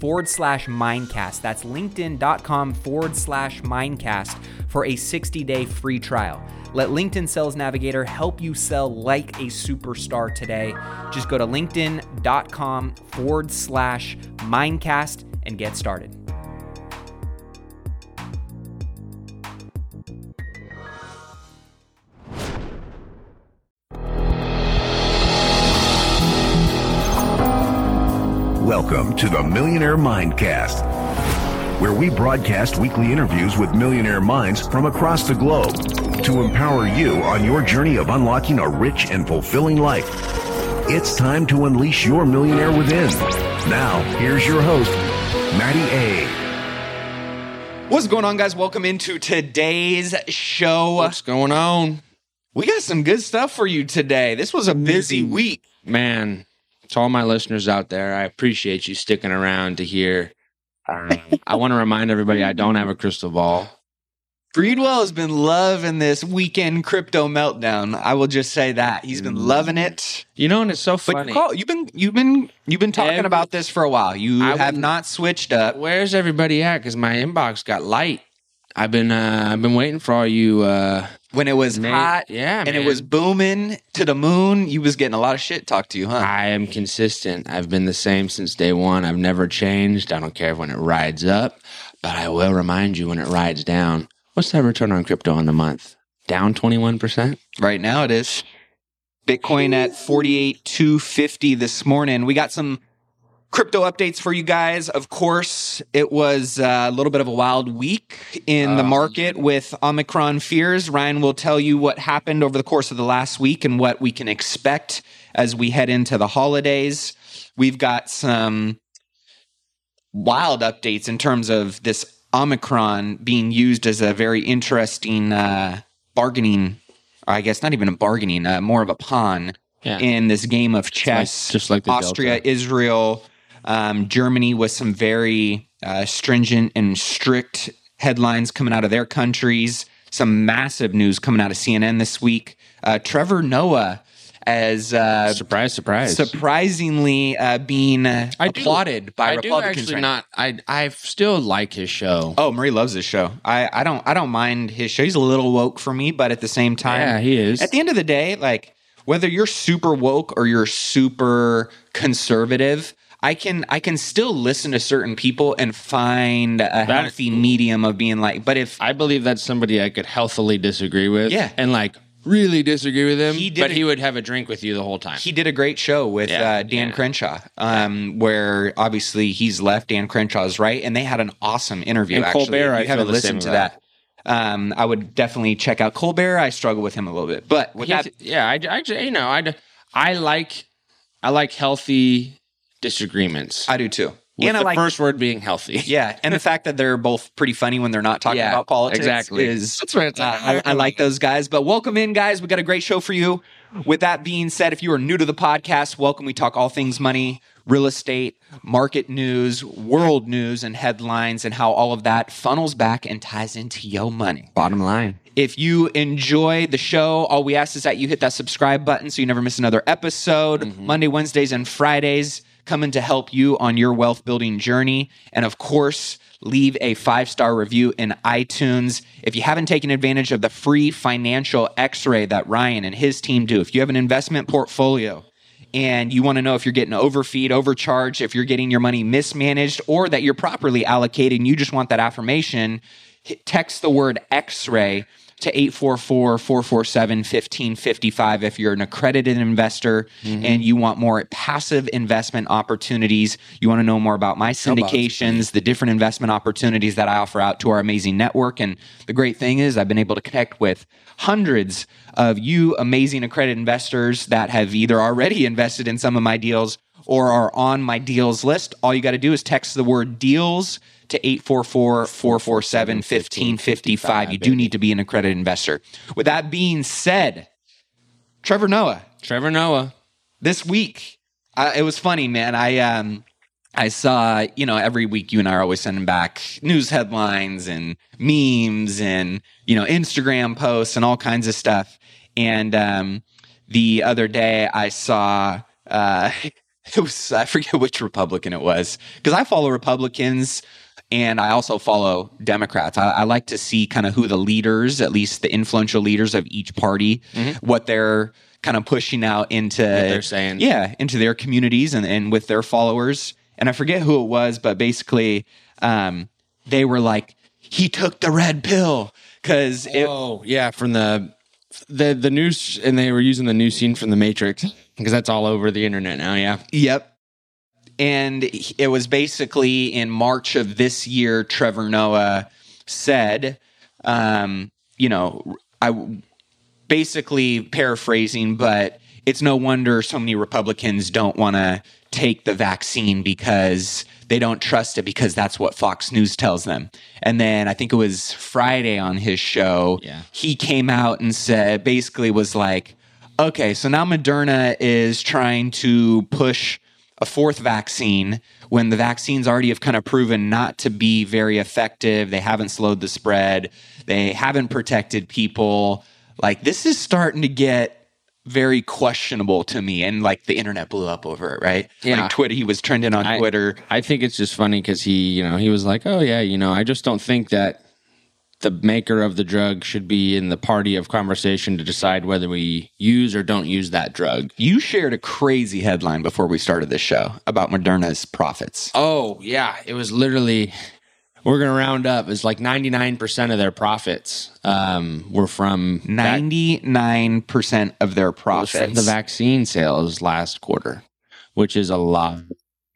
forward slash mindcast. That's linkedin.com forward slash mindcast for a 60 day free trial. Let LinkedIn Sales Navigator help you sell like a superstar today. Just go to linkedin.com forward slash mindcast and get started. Welcome to the Millionaire Mindcast, where we broadcast weekly interviews with millionaire minds from across the globe to empower you on your journey of unlocking a rich and fulfilling life. It's time to unleash your millionaire within. Now, here's your host, Matty A. What's going on, guys? Welcome into today's show. What's going on? We got some good stuff for you today. This was a busy mm. week. Man, to all my listeners out there, I appreciate you sticking around to hear. Um, I want to remind everybody I don't have a crystal ball. Breedwell has been loving this weekend crypto meltdown. I will just say that he's been loving it. You know, and it's so But funny. You've been you've been you've been talking Every- about this for a while. You I have not switched up. Where's everybody at? Because my inbox got light. I've been uh, I've been waiting for all you. Uh, When it was Man, hot, yeah, and it was booming to the moon, you was getting a lot of shit talked to you, huh? I am consistent. I've been the same since day one. I've never changed. I don't care when it rides up, but I will remind you when it rides down. What's that return on crypto in the month? Down twenty one percent. Right now it is. Bitcoin at 48,250 this morning. We got some crypto updates for you guys. Of course, it was a little bit of a wild week in the Um, market with Omicron fears. Ryan will tell you what happened over the course of the last week and what we can expect as we head into the holidays. We've got some wild updates in terms of this Omicron being used as a very interesting uh, bargaining, I guess not even a bargaining, uh, more of a pawn Yeah. in this game of chess. just like the Austria, Delta. Israel, um, Germany, with some very uh, stringent and strict headlines coming out of their countries. Some massive news coming out of CNN this week. Uh, Trevor Noah as uh, surprise, surprise. surprisingly uh, being uh, I do- applauded by I do Republicans. actually right not. I I still like his show. Oh, Marie loves his show. I, I don't I don't mind his show. He's a little woke for me, but at the same time, yeah, he is. at the end of the day, like whether you're super woke or you're super conservative, I can I can still listen to certain people and find a healthy medium of being like. But if I believe that's somebody I could healthily disagree with. Yeah. and like really disagree with him. He did but a- he would have a drink with you the whole time. he did a great show with Yeah, uh, Dan yeah. Crenshaw, um, where obviously he's left, Dan Crenshaw's right, and they had an awesome interview. And actually, Colbert, If I you haven't listened to that. Um, I would definitely check out Colbert. I struggle with him a little bit, but with that, yeah, I, I you know I I like I like healthy disagreements. I do too. with and I like first word being healthy. Yeah, and the fact that they're both pretty funny when they're not talking Yeah, about politics exactly. is That's what it's- uh, I, I like those guys. But welcome in, guys. We got a great show for you. With that being said, if you are new to the podcast, welcome. We talk all things money, real estate, market news, world news, and headlines, and how all of that funnels back and ties into your money. Bottom line. If you enjoy the show, all we ask is that you hit that subscribe button so you never miss another episode. Monday, Wednesdays, and Fridays coming to help you on your wealth building journey. And of course, leave a five star review in iTunes. If you haven't taken advantage of the free financial x ray that Ryan and his team do, if you have an investment portfolio, and you want to know if you're getting overfeed, overcharged, if you're getting your money mismanaged, or that you're properly allocated and you just want that affirmation, text the word x ray to 844 447 1555 if you're an accredited investor Mm-hmm. and you want more passive investment opportunities. You want to know more about my syndications, the different investment opportunities that I offer out to our amazing network. And the great thing is, I've been able to connect with hundreds of you amazing accredited investors that have either already invested in some of my deals or are on my deals list. All you got to do is text the word deals to 844 447 1555. You do need to be an accredited investor. With that being said, Trevor Noah, Trevor Noah. this week, I, it was funny, man. I, um, I saw, you know, every week you and I are always sending back news headlines and memes and, you know, Instagram posts and all kinds of stuff. And um, the other day I saw, uh, it was, I forget which Republican it was, because I follow Republicans and I also follow Democrats. I, I like to see kind of who the leaders, at least the influential leaders of each party, what they're kind of pushing out into they're saying. yeah, into their communities and, and with their followers. And I forget who it was, but basically, um, they were like, he took the red pill because it, oh yeah, from the the the news, and they were using the new scene from the Matrix because that's all over the internet now. Yeah, Yep. And it was basically in March of this year, Trevor Noah said, um, you know, I basically paraphrasing, but it's no wonder so many Republicans don't want to take the vaccine because they don't trust it because that's what Fox News tells them. And then I think it was Friday on his show, Yeah. he came out and said, basically was like, okay, so now Moderna is trying to push a fourth vaccine when the vaccines already have kind of proven not to be very effective. They haven't slowed the spread, they haven't protected people. Like, this is starting to get very questionable to me. And like the internet blew up over it, right? Yeah. Like Twitter, he was trending on I- Twitter. I think it's just funny because he, you know, he was like, "Oh yeah, you know, I just don't think that the maker of the drug should be in the party of conversation to decide whether we use or don't use that drug." You shared a crazy headline before we started this show about Moderna's profits. Oh yeah, it was literally. We're gonna round up. It's like ninety nine percent of their profits um, were from 99% of their profits. the vaccine sales last quarter, which is a lot,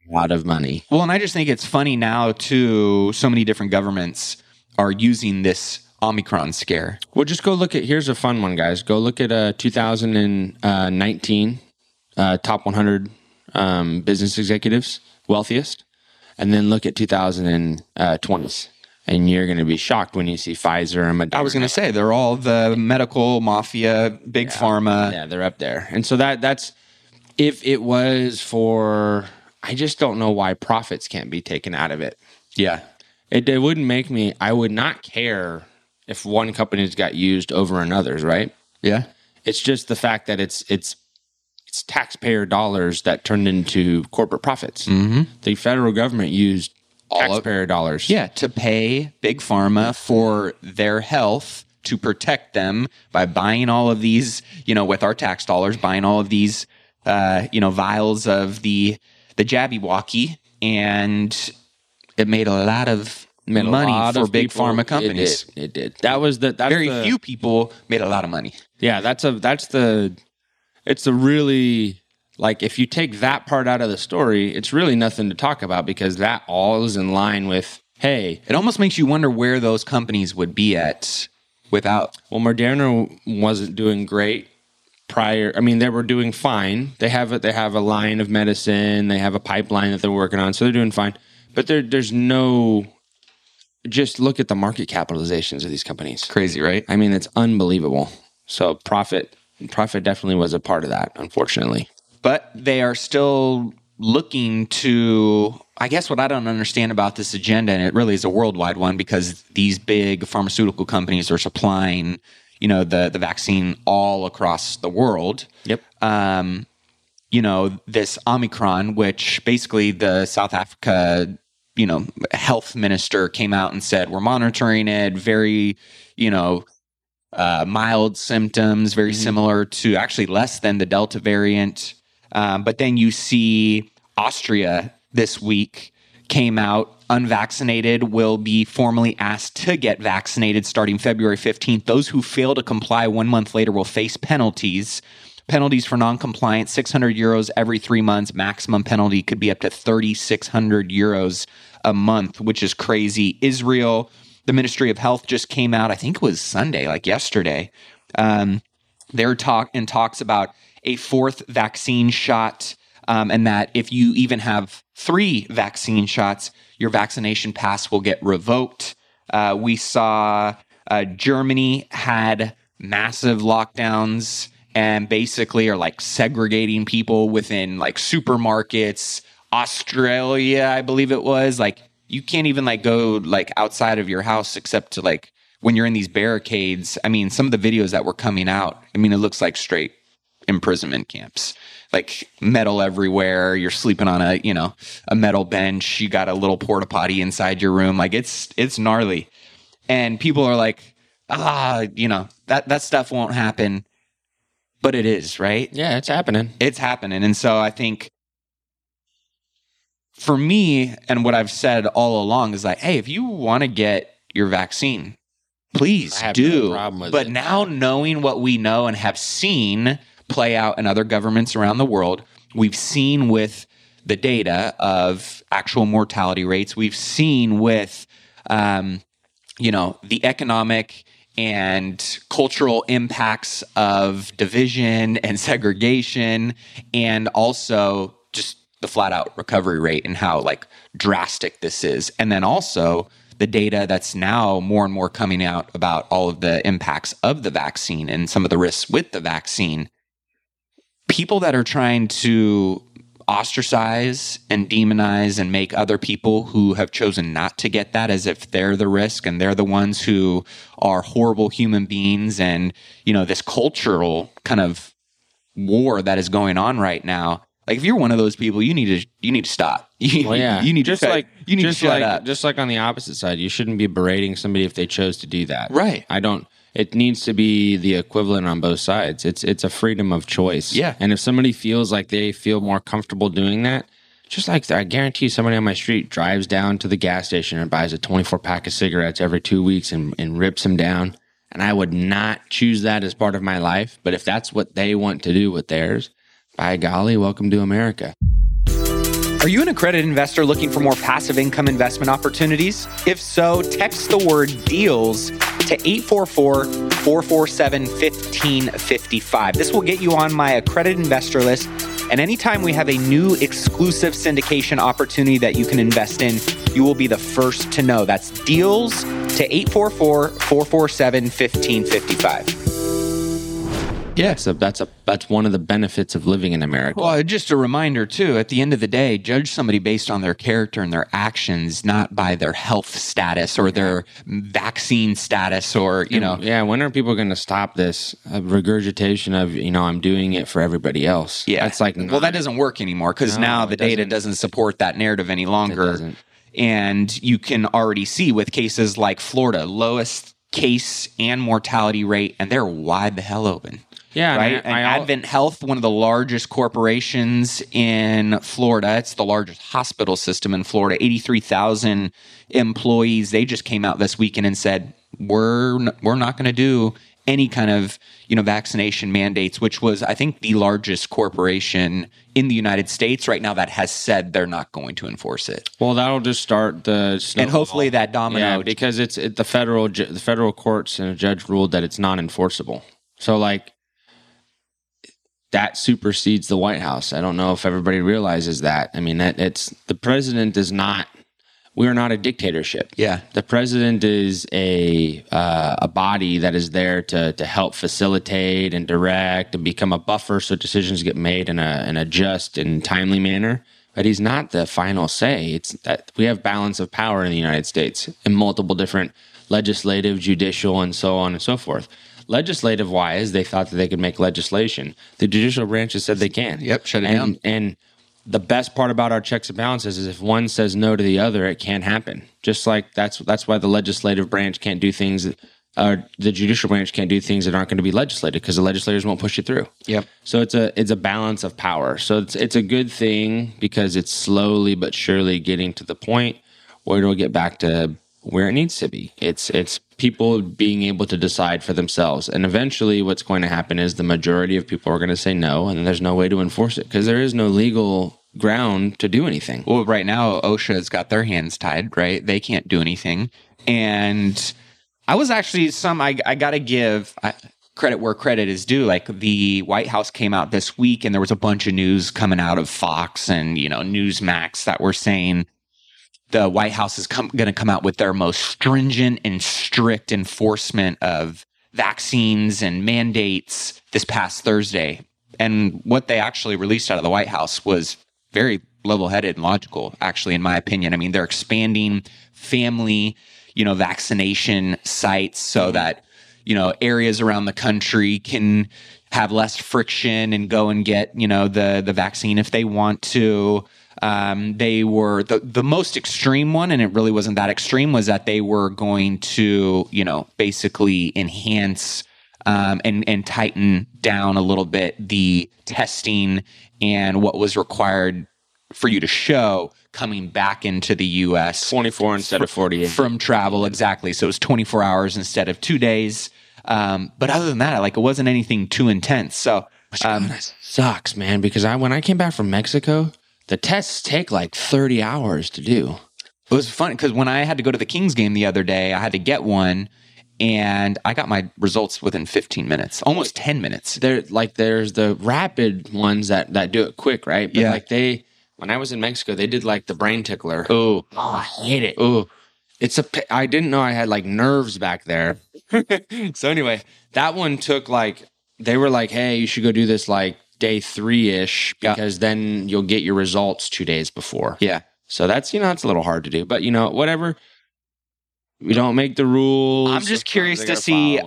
lot of money. Well, and I just think it's funny now too. So many different governments are using this Omicron scare. Well, just go look at. Here's a fun one, guys. Go look at uh, 2019 uh, top 100 um, business executives, wealthiest, and then look at 2020s, and you're going to be shocked when you see Pfizer and Moderna. I was going to say they're all the medical mafia, big pharma. yeah, they're up there, and so that that's if it was for. I just don't know why profits can't be taken out of it. Yeah. It, it wouldn't make me. I would not care if one company's got used over another's, right? Yeah. It's just the fact that it's it's it's taxpayer dollars that turned into corporate profits. Mm-hmm. The federal government used All of- taxpayer dollars. Yeah. To pay big pharma for their health to protect them by buying all of these, you know, with our tax dollars, buying all of these, uh, you know, vials of the the Jabby Walkie, and it made a lot of Money for big people- pharma it companies. did, It did. That was the that's Very the- few people made a lot of money. Yeah, that's a that's the it's a really like if you take that part out of the story, it's really nothing to talk about because that all is in line with hey, It almost makes you wonder where those companies would be at without. well Moderna wasn't doing great prior I mean they were doing fine. They have a, they have a line of medicine, they have a pipeline that they're working on, so they're doing fine. But there there's no just look at the market capitalizations of these companies. Crazy, right? I mean, it's unbelievable. So profit profit definitely was a part of that, unfortunately. but they are still looking to i guess what i don't understand about this agenda and it really is a worldwide one because these big pharmaceutical companies are supplying you know the the vaccine all across the world Yep. um, you know, this Omicron, which basically the South Africa, you know, health minister came out and said, we're monitoring it very, you know, uh, mild symptoms, very Mm-hmm. similar to actually less than the Delta variant. Um, but then you see Austria this week came out unvaccinated will be formally asked to get vaccinated starting February 15th. Those who fail to comply one month later will face penalties. Penalties for non-compliance 600 euros every 3 months. Maximum penalty could be up to 3600 euros a month, which is crazy. Israel, the Ministry of Health just came out, I think it was Sunday, like yesterday. Um, they're talk and talks about a fourth vaccine shot, um, and that if you even have three vaccine shots, your vaccination pass will get revoked. Uh, we saw uh, Germany had massive lockdowns and basically are like segregating people within like supermarkets. Australia, I believe it was like you can't even like go like outside of your house except to like when you're in these barricades. I mean, some of the videos that were coming out, I mean, it looks like straight imprisonment camps. Like metal everywhere. You're sleeping on a, you know, a metal bench. You got a little porta potty inside your room. Like it's it's gnarly. And people are like, ah, you know, that that stuff won't happen. But it is, right? Yeah, it's happening. it's happening. And so I think for me, and what I've said all along is like, hey, if you want to get your vaccine, please no do. with but it. now knowing what we know and have seen play out in other governments around the world, we've seen with the data of actual mortality rates, we've seen with um, you know the economic and cultural impacts of division and segregation and also the flat out recovery rate and how like drastic this is. And then also the data that's now more and more coming out about all of the impacts of the vaccine and some of the risks with the vaccine people that are trying to ostracize and demonize and make other people who have chosen not to get that as if they're the risk and they're the ones who are horrible human beings and you know this cultural kind of war that is going on right now like if you're one of those people you need to you need to stop you, Well, yeah, you need just to cut- like you need just to shut like up just like on the opposite side, you shouldn't be berating somebody if they chose to do that. Right. I don't. It needs to be the equivalent on both sides. It's it's a freedom of choice. Yeah. And if somebody feels like they feel more comfortable doing that, just like I guarantee you somebody on my street drives down to the gas station and buys a 24 pack of cigarettes every two weeks and, and rips them down. And I would not choose that as part of my life. But if that's what they want to do with theirs, by golly, welcome to America. Are you an accredited investor looking for more passive income investment opportunities? If so, text the word deals to 844 447 1555. This will get you on my accredited investor list. And anytime we have a new exclusive syndication opportunity that you can invest in, you will be the first to know. That's deals to 844 447 1555. Yeah, so that's a that's one of the benefits of living in America. Well, just a reminder too. At the end of the day, judge somebody based on their character and their actions, not by their health status or their vaccine status, or you know. yeah, when are people going to stop this uh, regurgitation of you know I'm doing it for everybody else? Yeah, it's like well, that doesn't work anymore because No, now the data doesn't. doesn't support that narrative any longer. doesn't. And you can already see with cases like Florida, lowest case and mortality rate, and they're wide the hell open. Yeah, and right. I- and I Advent Health, one of the largest corporations in Florida, it's the largest hospital system in Florida. Eighty-three thousand employees. They just came out this weekend and said we're n- we're not going to do any kind of you know vaccination mandates, which was I think the largest corporation in the United States right now that has said they're not going to enforce it. well, that'll just start the And hopefully that domino. yeah because it's it, the federal the federal courts and a judge ruled that it's non enforceable. So like that supersedes the White House. I don't know if everybody realizes that. I mean that it's the president is not. We are not a dictatorship. Yeah. the president is a uh, a body that is there to to help facilitate and direct and become a buffer so decisions get made in a in a just and timely manner. But he's not the final say. It's that we have balance of power in the United States in multiple different legislative, judicial, and so on and so forth. legislative wise, they thought that they could make legislation. The judicial branch has said they can. Yep, shut it and, down. And the best part about our checks and balances is if one says no to the other, it can't happen. Just like that's that's why the legislative branch can't do things. Uh, the judicial branch can't do things that aren't going to be legislated because the legislators won't push it through. Yep. So it's a it's a balance of power. So it's it's a good thing because it's slowly but surely getting to the point where it'll get back to where it needs to be. It's it's people being able to decide for themselves. And eventually what's going to happen is the majority of people are going to say no and there's no way to enforce it because there is no legal ground to do anything. Well, right now OSHA's got their hands tied, right? They can't do anything. And I was actually some I, I got to give I, credit where credit is due. Like the White House came out this week, and there was a bunch of news coming out of Fox and you know Newsmax that were saying the White House is going to come out with their most stringent and strict enforcement of vaccines and mandates this past Thursday. And what they actually released out of the White House was very level-headed and logical, actually, in my opinion. I mean, they're expanding family you know, vaccination sites so that, you know, areas around the country can have less friction and go and get, you know, the the vaccine if they want to. Um, they were the the most extreme one, and it really wasn't that extreme. Was that they were going to, you know, basically enhance um, and and tighten down a little bit the testing and what was required for you to show coming back into the U.S. 24 instead of 48. from travel. Exactly. So it was 24 hours instead of two days. Um, but other than that, like it wasn't anything too intense. So um, sucks, man, because I when I came back from Mexico, the tests take like 30 hours to do. it was fun because when I had to go to the Kings game the other day, I had to get one. And I got my results within 15 minutes, almost 10 minutes. There like there's the rapid ones that that do it quick, right? But Yeah. like they when I was in Mexico, they did like the brain tickler. Oh, Oh, I hate it. oh, It's a. I didn't know I had like nerves back there. so anyway, that one took like they were like, "Hey, you should go do this like day three ish Yeah. because then you'll get your results two days before." yeah. So that's you know it's a little hard to do, but you know whatever. We don't make the rules. I'm just curious to see-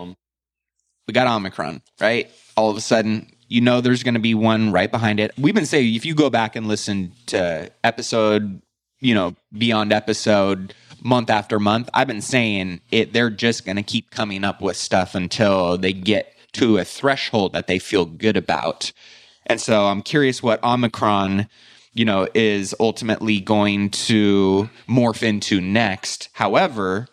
we got Omicron, right? All of a sudden, you know there's going to be one right behind it. We've been saying if you go back and listen to episode, you know, beyond episode, month after month, I've been saying it. They're just going to keep coming up with stuff until they get to a threshold that they feel good about. And so I'm curious what Omicron, you know, is ultimately going to morph into next. However,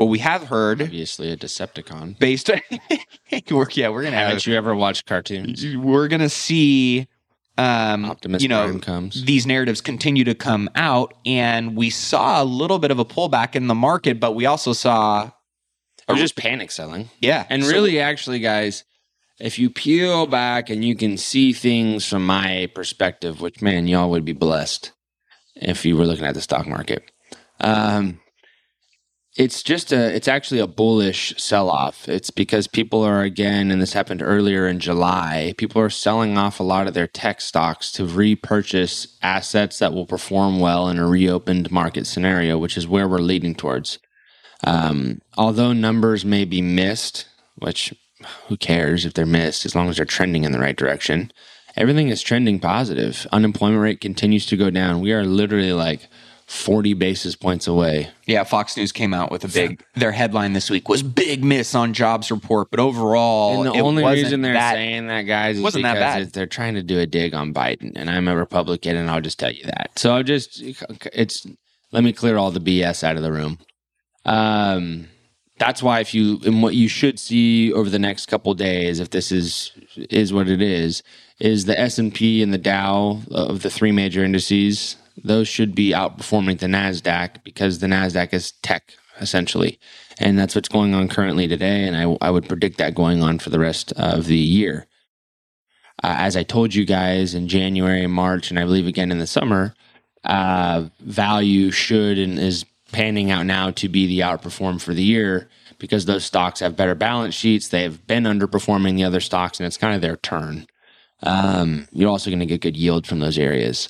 what we have heard Obviously, a Decepticon. based on we're, yeah we're gonna have Haven't you ever watched cartoons? we're gonna see um Optimus you know comes. these narratives continue to come out and we saw a little bit of a pullback in the market but we also saw Or just panic selling. yeah And so- really, actually, guys, if you peel back and you can see things from my perspective, which man, y'all would be blessed if you were looking at the stock market. Um, it's just a, it's actually a bullish sell off. It's because people are again, and this happened earlier in July, people are selling off a lot of their tech stocks to repurchase assets that will perform well in a reopened market scenario, which is where we're leading towards. Um, although numbers may be missed, which who cares if they're missed as long as they're trending in the right direction. Everything is trending positive. Unemployment rate continues to go down. We are literally like 40 basis points away. yeah fox news came out with a big their headline this week was big miss on jobs report but overall and the only reason they're that, saying that, guys, is wasn't that bad. they're trying to do a dig on Biden, and I'm a Republican, and I'll just tell you that. So I'll just it's let me clear all the BS out of the room. Um, that's why if you and what you should see over the next couple days, if this is is what it is, is the S and P and the Dow of the three major indices. Those should be outperforming the Nasdaq because the Nasdaq is tech essentially, and that's what's going on currently today. And I I would predict that going on for the rest of the year. Uh, as I told you guys in January March, and I believe again in the summer, uh, value should and is panning out now to be the outperform for the year because those stocks have better balance sheets. They have been underperforming the other stocks, and it's kind of their turn. Um, you're also going to get good yield from those areas.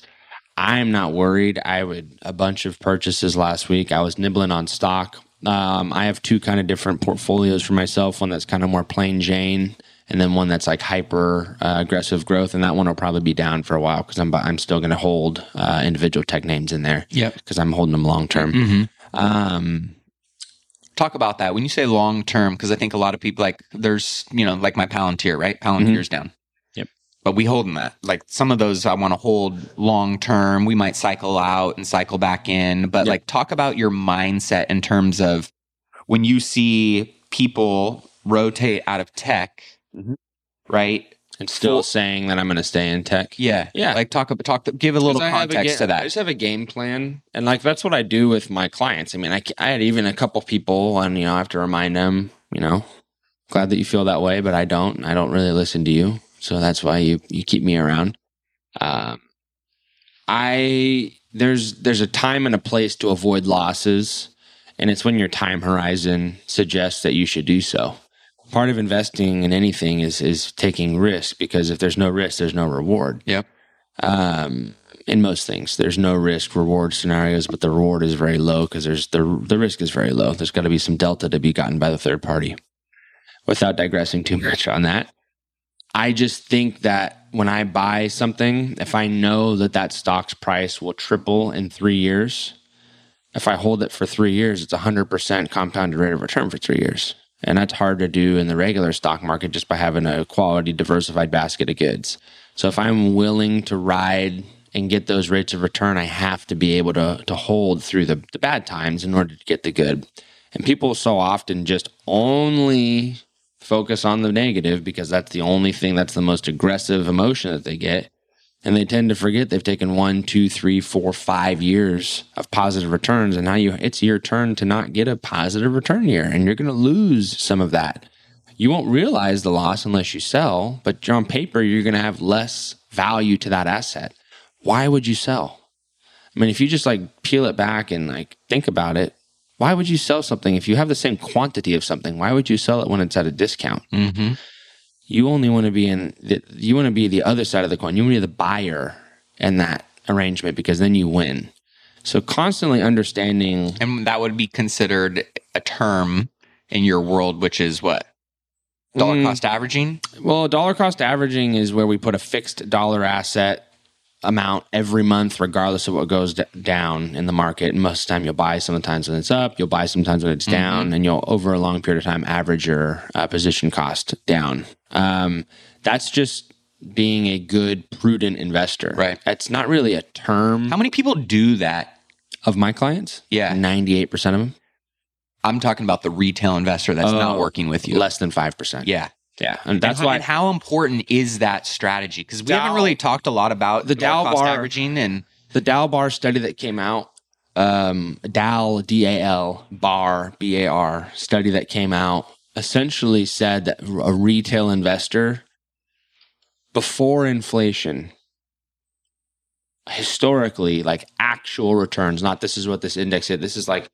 I'm not worried. I would a bunch of purchases last week. I was nibbling on stock Um, I have two kind of different portfolios for myself. One that's kind of more plain Jane, and then one that's like hyper uh, aggressive growth. And that one will probably be down for a while because I'm I'm still going to hold uh, individual tech names in there. Yep. because I'm holding them long term. Mm-hmm. Um, Talk about that when you say long term, because I think a lot of people like there's you know like my Palantir, right? Palantir's down. But we holding that. Like some of those I want to hold long term. We might cycle out and cycle back in. But Yep. like talk about your mindset in terms of when you see people rotate out of tech, Mhm. right? and still Full- saying that I'm going to stay in tech. Yeah. Yeah. Like talk talk give a little a context ga- to I just have a game plan, and like that's what I do with my clients. I mean, I, I had even a couple people, and you know, I have to remind them, you know, glad that you feel that way, but I don't. I don't really listen to you, so that's why you you keep me around. Um, I there's there's a time and a place to avoid losses, and it's when your time horizon suggests that you should do so. Part of investing in anything is is taking risk because if there's no risk, there's no reward Yep. um, in most things. There's no risk reward scenarios, but the reward is very low because there's the the risk is very low. There's got to be some delta to be gotten by the third party. Without digressing too much on that, I just think that when I buy something, if I know that that stock's price will triple in three years, if I hold it for three years, it's a hundred percent compounded rate of return for three years. And that's hard to do in the regular stock market just by having a quality diversified basket of goods. So if I'm willing to ride and get those rates of return, I have to be able to to hold through the, the bad times in order to get the good. And people so often just only focus on the negative because that's the only thing that's the most aggressive emotion that they get. And they tend to forget they've taken one, two, three, four, five years of positive returns, and now you it's your turn to not get a positive return year, and you're going to lose some of that. You won't realize the loss unless you sell, but on paper you're going to have less value to that asset. Why would you sell? I mean, if you just like peel it back and like think about it, why would you sell something if you have the same quantity of something? Why would you sell it when it's at a discount? Mm-hmm. you only want to be in the, you want to be the other side of the coin. You want to be the buyer in that arrangement because then you win. So constantly understanding And that would be considered a term in your world, which is what? Dollar Mm. cost averaging? well, dollar cost averaging is where we put a fixed dollar asset amount every month, regardless of what goes d- down in the market. And most of the time, you'll buy sometimes when it's up, you'll buy sometimes when it's down, and you'll over a long period of time average your uh, position cost down. Um, that's just being a good, prudent investor. Right. It's not really a term. How many people do that? of my clients, Yeah. 98% of them, I'm talking about the retail investor that's not Oh, working with you. less than 5%. Yeah. Yeah. And that's and, how- why And how important is that strategy? Because we Dow- haven't really talked a lot about The Dow cost bar- averaging and the DALBAR study that came out, um, Dow, D A L, bar, B A R study that came out essentially said that a retail investor before inflation, historically, like actual returns, not this is what this index did, this is like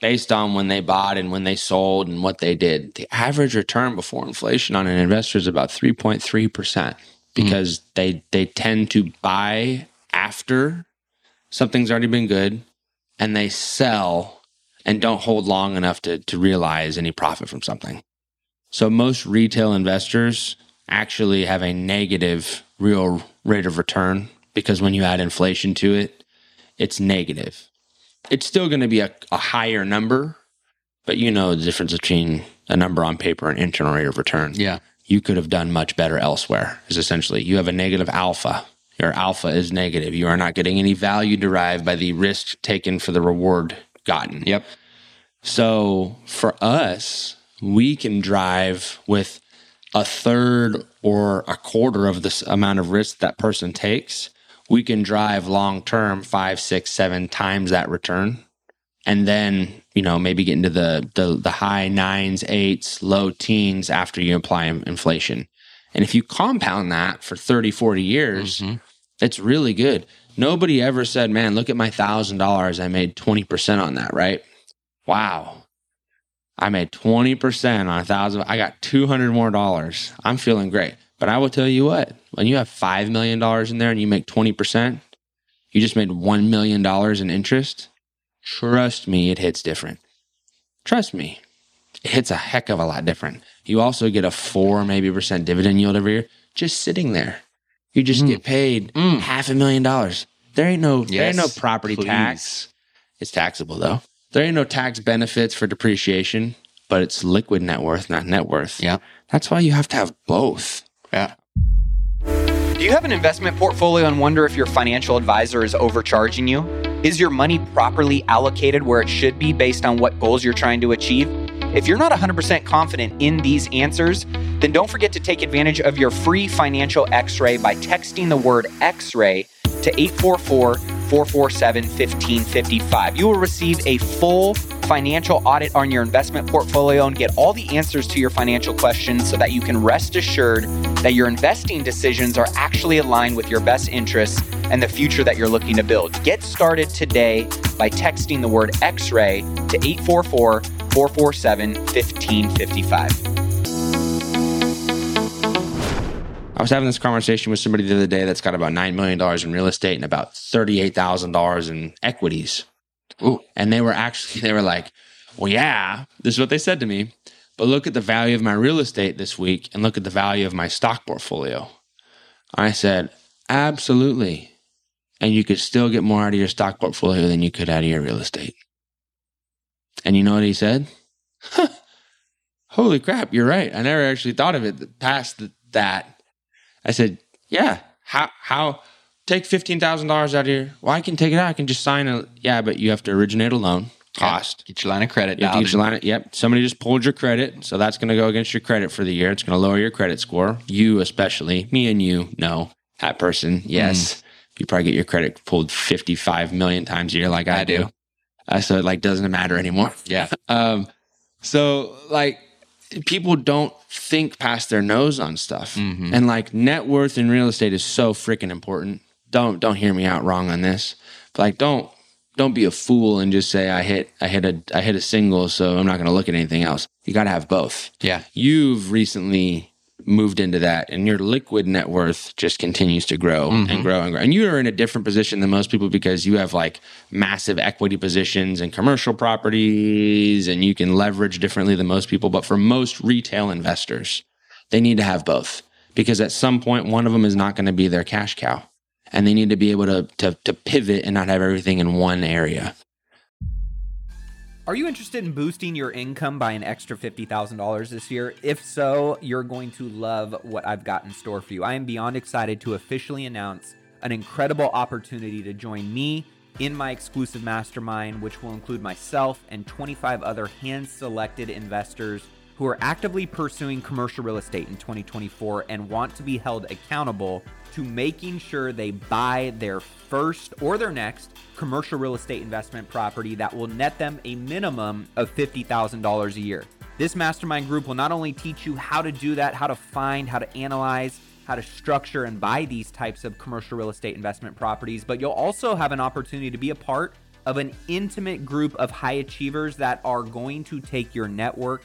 based on when they bought and when they sold and what they did. The average return before inflation on an investor is about 3.3% because mm. they they tend to buy after something's already been good and they sell and don't hold long enough to, to realize any profit from something. So most retail investors actually have a negative real rate of return because when you add inflation to it, it's negative. It's still going to be a, a higher number, but you know the difference between a number on paper and internal rate of return yeah. you could have done much better elsewhere is essentially you have a negative alpha your alpha is negative you are not getting any value derived by the risk taken for the reward gotten Yep. so for us we can drive with a third or a quarter of this amount of risk that person takes we can drive long term five six seven times that return. And then you know maybe get into the the, the high nines eights low teens after you apply inflation. And if you compound that for 30 40 years Mhm. it's really good. Nobody ever said man look at my thousand dollars. I made 20% on that right? Wow. I made 20% on a thousand. I got 200 more dollars. I'm feeling great but i will tell you what when you have $5 million in there and you make 20% you just made $1 million in interest trust me it hits different Trust me, it hits a heck of a lot different. You also get a four, maybe percent dividend yield every year just sitting there. You just Mm. get paid half a million dollars. There ain't no there ain't no property please. tax. It's taxable though. There ain't no tax benefits for depreciation, but it's liquid net worth, not net worth. Yeah. That's why you have to have both. Yeah. Do you have an investment portfolio and wonder if your financial advisor is overcharging you? Is your money properly allocated where it should be based on what goals you're trying to achieve? If you're not 100% confident in these answers, then don't forget to take advantage of your free financial x ray by texting the word x ray to 844 447 1555. You will receive a full financial audit on your investment portfolio and get all the answers to your financial questions so that you can rest assured that your investing decisions are actually aligned with your best interests and the future that you're looking to build. Get started today by texting the word x ray to 844 447 1555. I was having this conversation with somebody the other day that's got about $9 million in real estate and about $38,000 in equities. Ooh. And they were actually, they were like, well, yeah, this is what they said to me. But look at the value of my real estate this week and look at the value of my stock portfolio. I said, absolutely. And you could still get more out of your stock portfolio than you could out of your real estate. And you know what he said? Holy crap, you're right. I never actually thought of it past that. I said, yeah, how, how, take $15,000 out of here. Well, I can take it out. I can just sign a, yeah, but you have to originate a loan cost. Get your line of credit You have to get your line. Yep. Somebody just pulled your credit. So that's going to go against your credit for the year. It's going to lower your credit score. You, especially, me and you, no. That person, yes. You probably get your credit pulled 55 million times a year, like I, I do. do. Uh, so it like doesn't matter anymore. Yeah. Um, so like people don't think past their nose on stuff, Mhm. and like net worth in real estate is so freaking important. Don't don't hear me out wrong on this, but like don't don't be a fool and just say I hit I hit a I hit a single, so I'm not going to look at anything else. You got to have both. Yeah. You've recently moved into that, and your liquid net worth just continues to grow and mm-hmm. grow and grow. And you are in a different position than most people because you have like massive equity positions and commercial properties, and you can leverage differently than most people. But for most retail investors, they need to have both because at some point, one of them is not going to be their cash cow, and they need to be able to to, to pivot and not have everything in one area. Are you interested in boosting your income by an extra $50,000 this year? If so, you're going to love what I've got in store for you. I am beyond excited to officially announce an incredible opportunity to join me in my exclusive mastermind, which will include myself and 25 other hand selected investors who are actively pursuing commercial real estate in 2024 and want to be held accountable to making sure they buy their first or their next commercial real estate investment property that will net them a minimum of $50,000 a year. This mastermind group will not only teach you how to do that, how to find, how to analyze, how to structure and buy these types of commercial real estate investment properties, but you'll also have an opportunity to be a part of an intimate group of high achievers that are going to take your network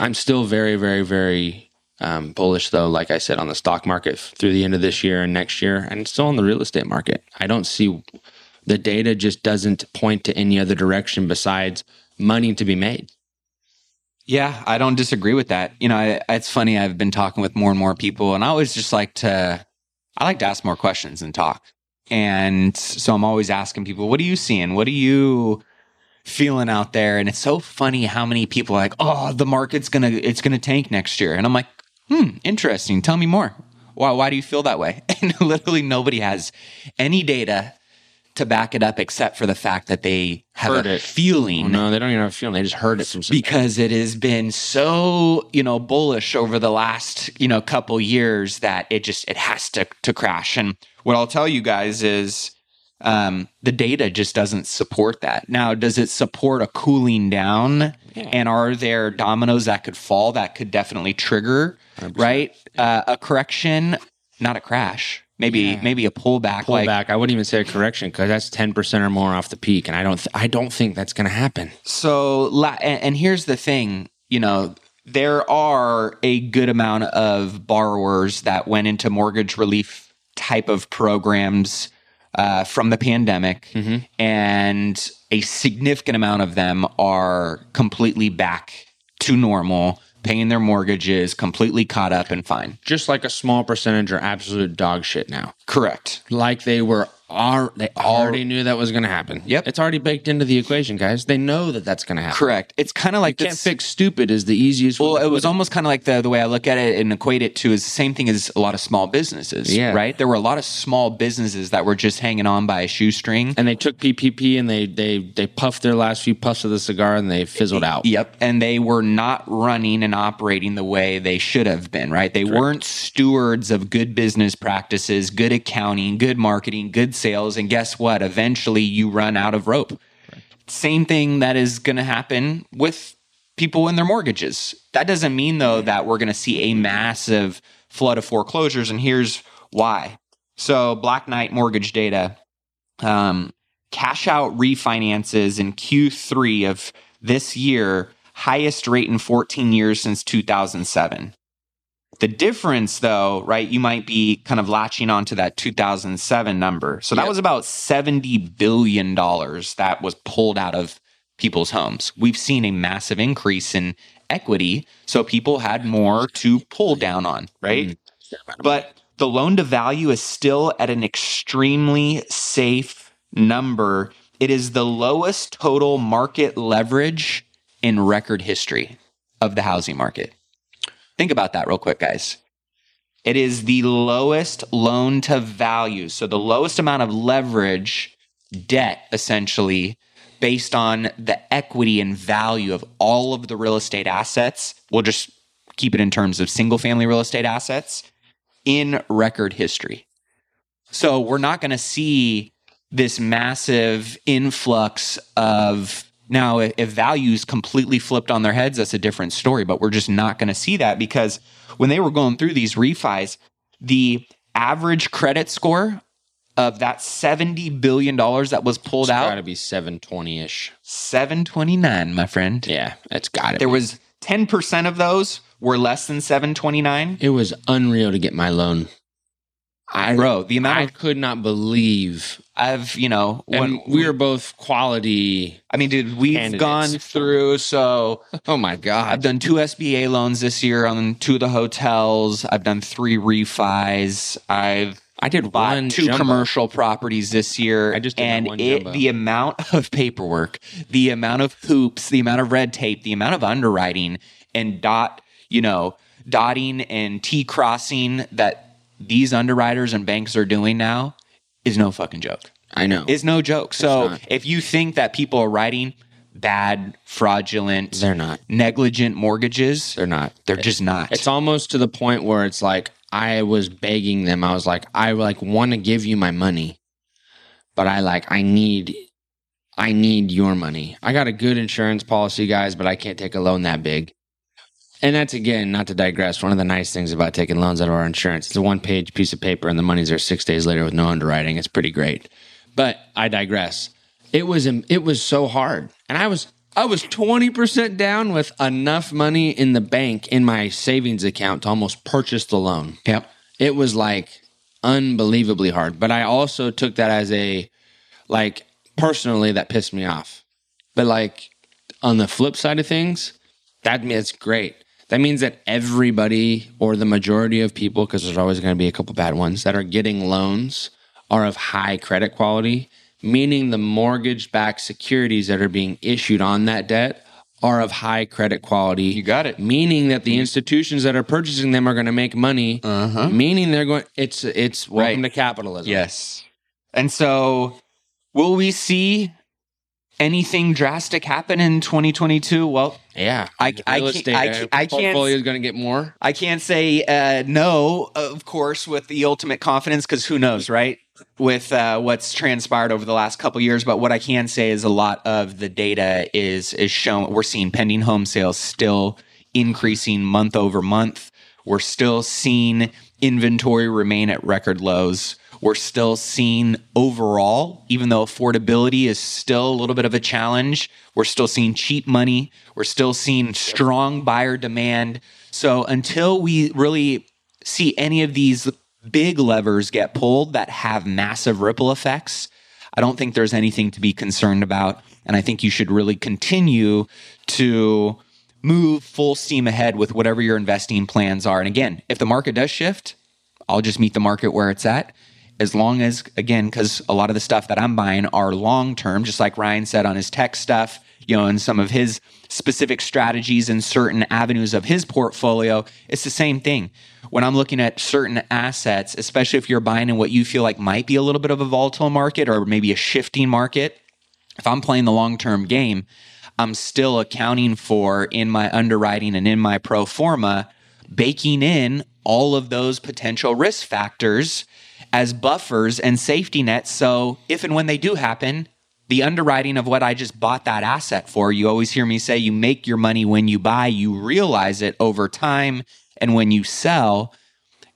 I'm still very, very, very um, bullish, though, like I said, on the stock market through the end of this year and next year, and still on the real estate market. I don't see the data just doesn't point to any other direction besides money to be made. Yeah, I don't disagree with that. You know, I, it's funny. I've been talking with more and more people, and I always just like to, I like to ask more questions and talk. And so I'm always asking people, what are you seeing? What are you feeling out there? And it's so funny how many people are like, oh, the market's gonna, it's gonna tank next year. And I'm like, hmm, interesting. Tell me more. Why, why do you feel that way? And literally nobody has any data to back it up except for the fact that they have Heard a it. feeling no, they don't even have a feeling. They just heard it from some. because it has been so you know bullish over the last you know couple years that it just it has to to crash and what i'll tell you guys is um, the data just doesn't support that now does it support a cooling down and are there dominoes that could fall that could definitely trigger right uh, a correction not a crash maybe maybe a pullback pull like. I wouldn't even say a correction because that's ten percent or more off the peak, and I don't. Th- I don't think that's going to happen. So, la- and, and here's the thing, you know, there are a good amount of borrowers that went into mortgage relief type of programs uh, from the pandemic, and a significant amount of them are completely back to normal, paying their mortgages, completely caught up and fine. Just like a small percentage are absolute dog shit now. Correct. Like they were. Are they already knew that was going to happen? Yep. it's already baked into the equation, guys. They know that that's going to happen. Correct. It's kind of like you Can't fix stupid is the easiest. Well, it was almost kind of like the the way I look at it and equate it to is the same thing as a lot of small businesses. Yeah. Right. There were a lot of small businesses that were just hanging on by a shoestring. and they took PPP and they they they puffed their last few puffs of the cigar and they fizzled out. Yep. And they were not running and operating the way they should have been, right? They weren't stewards of good business practices, good accounting, good marketing, good sales. And guess what? Eventually you run out of rope. Same thing that is going to happen with people in their mortgages. That doesn't mean, though, that we're going to see a massive flood of foreclosures. And here's why. So, Black Knight mortgage data um, cash out refinances in Q3 of this year, highest rate in 14 years since 2007. The difference, though, right, you might be kind of latching onto that 2007 number. So that Yep. was about $70 billion that was pulled out of people's homes. We've seen a massive increase in equity. So people had more to pull down on, right? But the loan to value is still at an extremely safe number. It is the lowest total market leverage in record history of the housing market. Think about that real quick, guys. It is the lowest loan to value. So the lowest amount of leverage, debt essentially, based on the equity and value of all of the real estate assets. We'll just keep it in terms of single family real estate assets in record history. So we're not going to see this massive influx of now if, values completely flipped on their heads that's a different story but we're just not going to see that because when they were going through these refis the average credit score of that 70 billion dollars that was pulled Got out got to be seven twenty ish. 729 my friend Yeah, it's got it. there was 10% of those were less than 729 It was unreal to get my loan. I bro the amount I of could not believe. I've you know And when we are both quality. I mean, dude, we've candidates. gone through. So Oh my God. I've done two SBA loans this year on two of the hotels. I've done three refis. I've I did one two jumbo. commercial properties this year. I just did and one it, the amount of paperwork, the amount of hoops, the amount of red tape, the amount of underwriting and dot, you know, dotting and T crossing that these underwriters and banks are doing now is no fucking joke I know. is no joke. So if you think that people are writing bad, fraudulent, They're not. negligent mortgages, They're not. they're just not. It's almost to the point where it's like I was begging them. I was like, I like want to give you my money, but I like I need I need your money. I got a good insurance policy, guys, but I can't take a loan that big. And that's again, not to digress. One of the nice things about taking loans out of our insurance. It's a one page piece of paper and the money's there six days later with no underwriting. It's pretty great. But I digress. It was um, it was so hard. And I was I was 20% down with enough money in the bank in my savings account to almost purchase the loan. yep. It was like unbelievably hard. But I also took that as a like personally that pissed me off. But like on the flip side of things, that means great. That means that everybody or the majority of people, because there's always going to be a couple bad ones that are getting loans, are of high credit quality, meaning the mortgage backed securities that are being issued on that debt are of high credit quality. You got it. Meaning that the institutions that are purchasing them are going to make money. Uh-huh. Meaning they're going. It's it's welcome Right. to capitalism. Yes. And so, will we see anything drastic happen in 2022? Well, Yeah. I- I real can't- estate I uh, can't- I can't- portfolio is going to get more. I can't say uh, no, of course, with the ultimate confidence, because who knows, right? With uh, what's transpired over the last couple years, but what I can say is a lot of the data is is showing. We're seeing pending home sales still increasing month over month. We're still seeing inventory remain at record lows. We're still seeing overall, even though affordability is still a little bit of a challenge, we're still seeing cheap money. We're still seeing strong buyer demand. So until we really see any of these big levers get pulled that have massive ripple effects, I don't think there's anything to be concerned about. And I think you should really continue to move full steam ahead with whatever your investing plans are. And again, if the market does shift, I'll just meet the market where it's at. As long as, again, because a lot of the stuff that I'm buying are long term, just like Ryan said on his tech stuff, you know, and some of his specific strategies and certain avenues of his portfolio, it's the same thing. When I'm looking at certain assets, especially if you're buying in what you feel like might be a little bit of a volatile market or maybe a shifting market, if I'm playing the long term game, I'm still accounting for in my underwriting and in my pro forma, baking in all of those potential risk factors as buffers and safety nets. So if and when they do happen, the underwriting of what I just bought that asset for, you always hear me say you make your money when you buy, you realize it over time. And when you sell,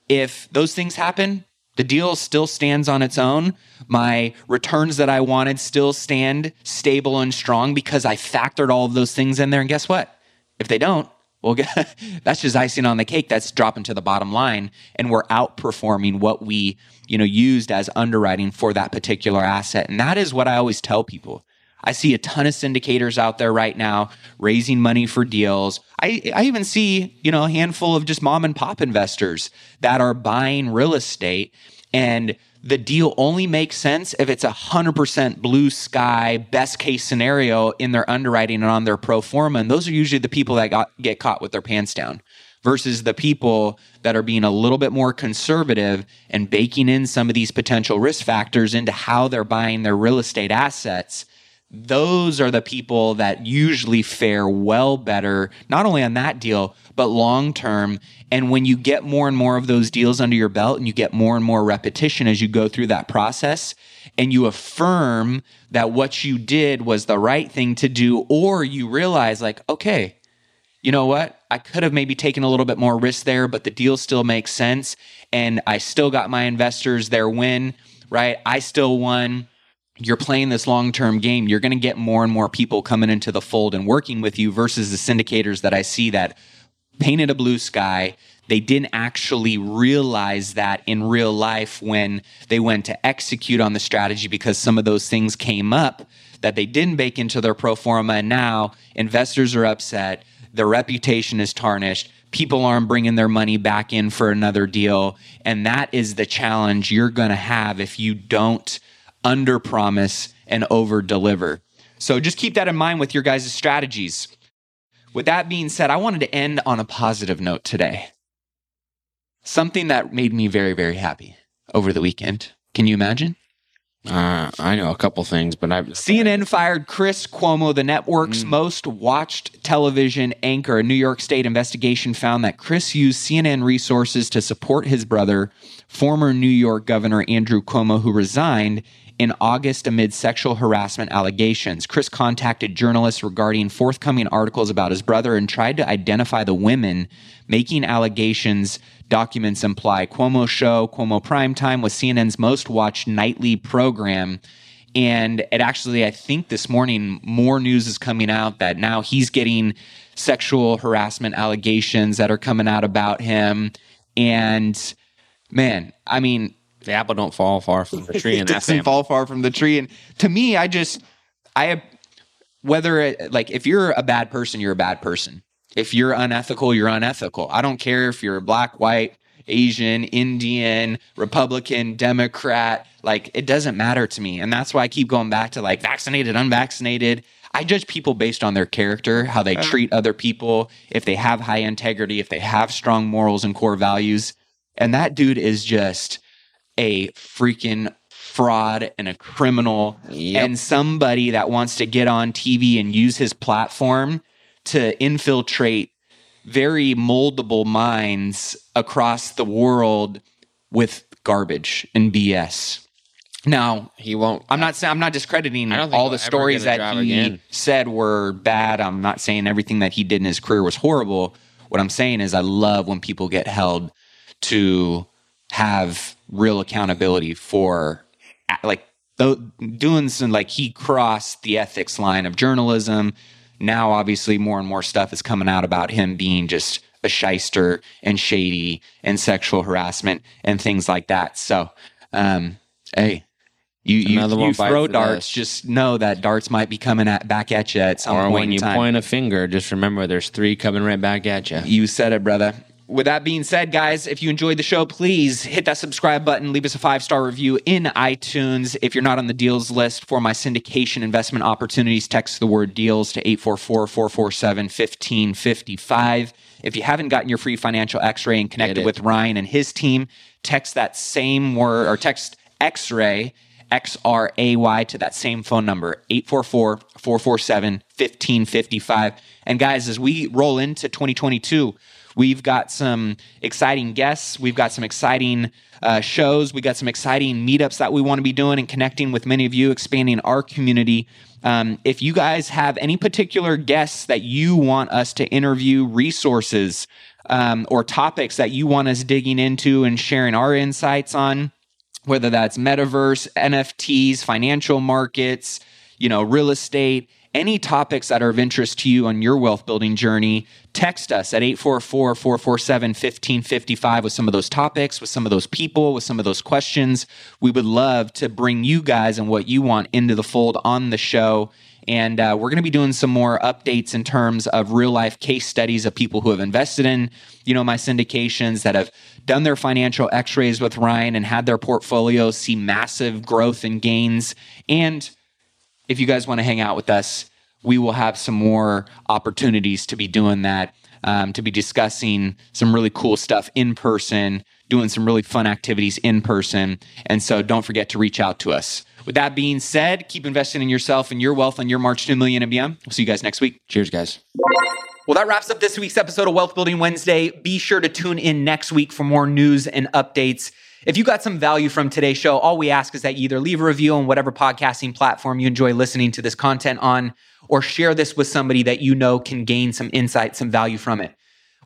if those things happen, the deal still stands on its own. My returns that I wanted still stand stable and strong because I factored all of those things in there. And guess what? If they don't, well, that's just icing on the cake. That's dropping to the bottom line, and we're outperforming what we, you know, used as underwriting for that particular asset. And that is what I always tell people. I see a ton of syndicators out there right now raising money for deals. I, I even see, you know, a handful of just mom and pop investors that are buying real estate and the deal only makes sense if it's a hundred percent blue sky, best case scenario in their underwriting and on their pro forma. And those are usually the people that got, get caught with their pants down versus the people that are being a little bit more conservative and baking in some of these potential risk factors into how they're buying their real estate assets those are the people that usually fare well better, not only on that deal, but long term. And when you get more and more of those deals under your belt and you get more and more repetition as you go through that process, and you affirm that what you did was the right thing to do, or you realize, like, okay, you know what? I could have maybe taken a little bit more risk there, but the deal still makes sense. And I still got my investors their win, right? I still won you're playing this long term game, you're going to get more and more people coming into the fold and working with you versus the syndicators that I see that painted a blue sky. They didn't actually realize that in real life when they went to execute on the strategy because some of those things came up that they didn't bake into their pro forma. And now investors are upset, their reputation is tarnished. People aren't bringing their money back in for another deal. And that is the challenge you're going to have if you don't under promise and over deliver. So just keep that in mind with your guys' strategies. With that being said, I wanted to end on a positive note today. Something that made me very, very happy over the weekend. Can you imagine? Uh, I know a couple things, but I've CNN fired Chris Cuomo, the network's most watched television anchor. A New York State investigation found that Chris used CNN resources to support his brother, former New York Governor Andrew Cuomo, who resigned in August amid sexual harassment allegations. Chris contacted journalists regarding forthcoming articles about his brother and tried to identify the women making allegations documents imply. Cuomo Show, Cuomo Primetime was CNN's most watched nightly program. And it actually, I think this morning, more news is coming out that now he's getting sexual harassment allegations that are coming out about him. And man, I mean, the apple don't fall far from the tree in it that doesn't family. fall far from the tree. And to me, I just, I, whether it, like, if you're a bad person, you're a bad person. If you're unethical, you're unethical. I don't care if you're black, white, Asian, Indian, Republican, Democrat. Like, it doesn't matter to me. And that's why I keep going back to like vaccinated, unvaccinated. I judge people based on their character, how they treat other people, if they have high integrity, if they have strong morals and core values. And that dude is just a freaking fraud and a criminal Yep. and somebody that wants to get on TV and use his platform to infiltrate very moldable minds across the world with garbage and BS. Now, He won't. I'm not saying I'm not discrediting I don't think all the stories that he again. said were bad. I'm not saying everything that he did in his career was horrible. What I'm saying is I love when people get held to have real accountability for like doing some like he crossed the ethics line of journalism. Now obviously more and more stuff is coming out about him being just a shyster and shady and sexual harassment and things like that. So um hey you you, you throw darts. Just know that darts might be coming at, back at you at some Or point when in you time. point a finger, just remember there's three coming right back at you. You said it, brother. With that being said, guys, if you enjoyed the show, please hit that subscribe button, leave us a five star review in iTunes. If you're not on the deals list for my syndication investment opportunities, text the word deals to 844 447 1555. If you haven't gotten your free financial x ray and connected with Ryan and his team, text that same word or text x ray. X R A Y to that same phone number, 844 447 1555. And guys, as we roll into 2022, we've got some exciting guests. We've got some exciting uh, shows. We got some exciting meetups that we want to be doing and connecting with many of you, expanding our community. Um, if you guys have any particular guests that you want us to interview, resources, um, or topics that you want us digging into and sharing our insights on, whether that's metaverse, NFTs, financial markets, you know, real estate, any topics that are of interest to you on your wealth building journey, text us at 844 447 1555 with some of those topics, with some of those people, with some of those questions. We would love to bring you guys and what you want into the fold on the show. And uh, we're going to be doing some more updates in terms of real life case studies of people who have invested in, you know, my syndications that have done their financial x rays with Ryan and had their portfolios see massive growth and gains. And if you guys want to hang out with us, we will have some more opportunities to be doing that, um, to be discussing some really cool stuff in person, doing some really fun activities in person. And so don't forget to reach out to us. With that being said, keep investing in yourself and your wealth on your March to million and. We'll see you guys next week. Cheers, guys. Well, that wraps up this week's episode of Wealth Building Wednesday. Be sure to tune in next week for more news and updates. If you got some value from today's show, all we ask is that you either leave a review on whatever podcasting platform you enjoy listening to this content on, or share this with somebody that you know can gain some insight, some value from it.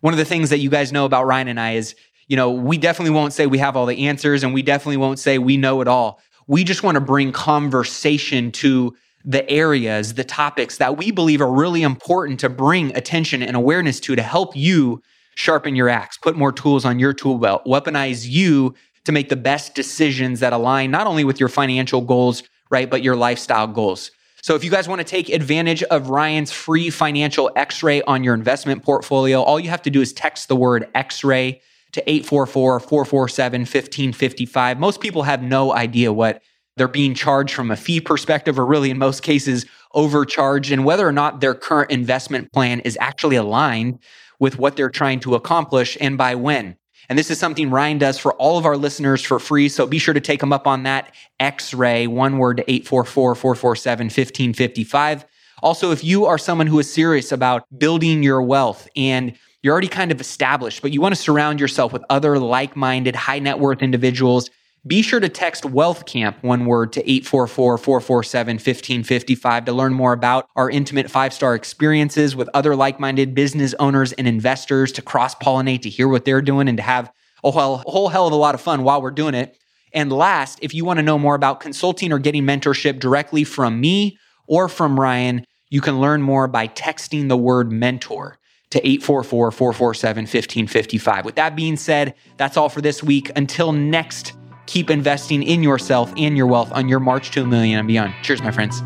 One of the things that you guys know about Ryan and I is, you know, we definitely won't say we have all the answers and we definitely won't say we know it all. We just want to bring conversation to the areas, the topics that we believe are really important to bring attention and awareness to to help you sharpen your axe, put more tools on your tool belt, weaponize you to make the best decisions that align not only with your financial goals, right, but your lifestyle goals. So if you guys want to take advantage of Ryan's free financial x-ray on your investment portfolio, all you have to do is text the word x-ray to 844-447-1555. Most people have no idea what they're being charged from a fee perspective or really in most cases overcharged and whether or not their current investment plan is actually aligned with what they're trying to accomplish and by when. And this is something Ryan does for all of our listeners for free. So be sure to take him up on that X ray, one word to 844 447 1555. Also, if you are someone who is serious about building your wealth and you're already kind of established, but you want to surround yourself with other like minded, high net worth individuals, be sure to text Wealth Camp, one word, to 844 447 1555 to learn more about our intimate five star experiences with other like minded business owners and investors to cross pollinate, to hear what they're doing, and to have a whole, a whole hell of a lot of fun while we're doing it. And last, if you want to know more about consulting or getting mentorship directly from me or from Ryan, you can learn more by texting the word mentor to 844 447 1555. With that being said, that's all for this week. Until next, keep investing in yourself and your wealth on your march to a million and beyond. Cheers, my friends.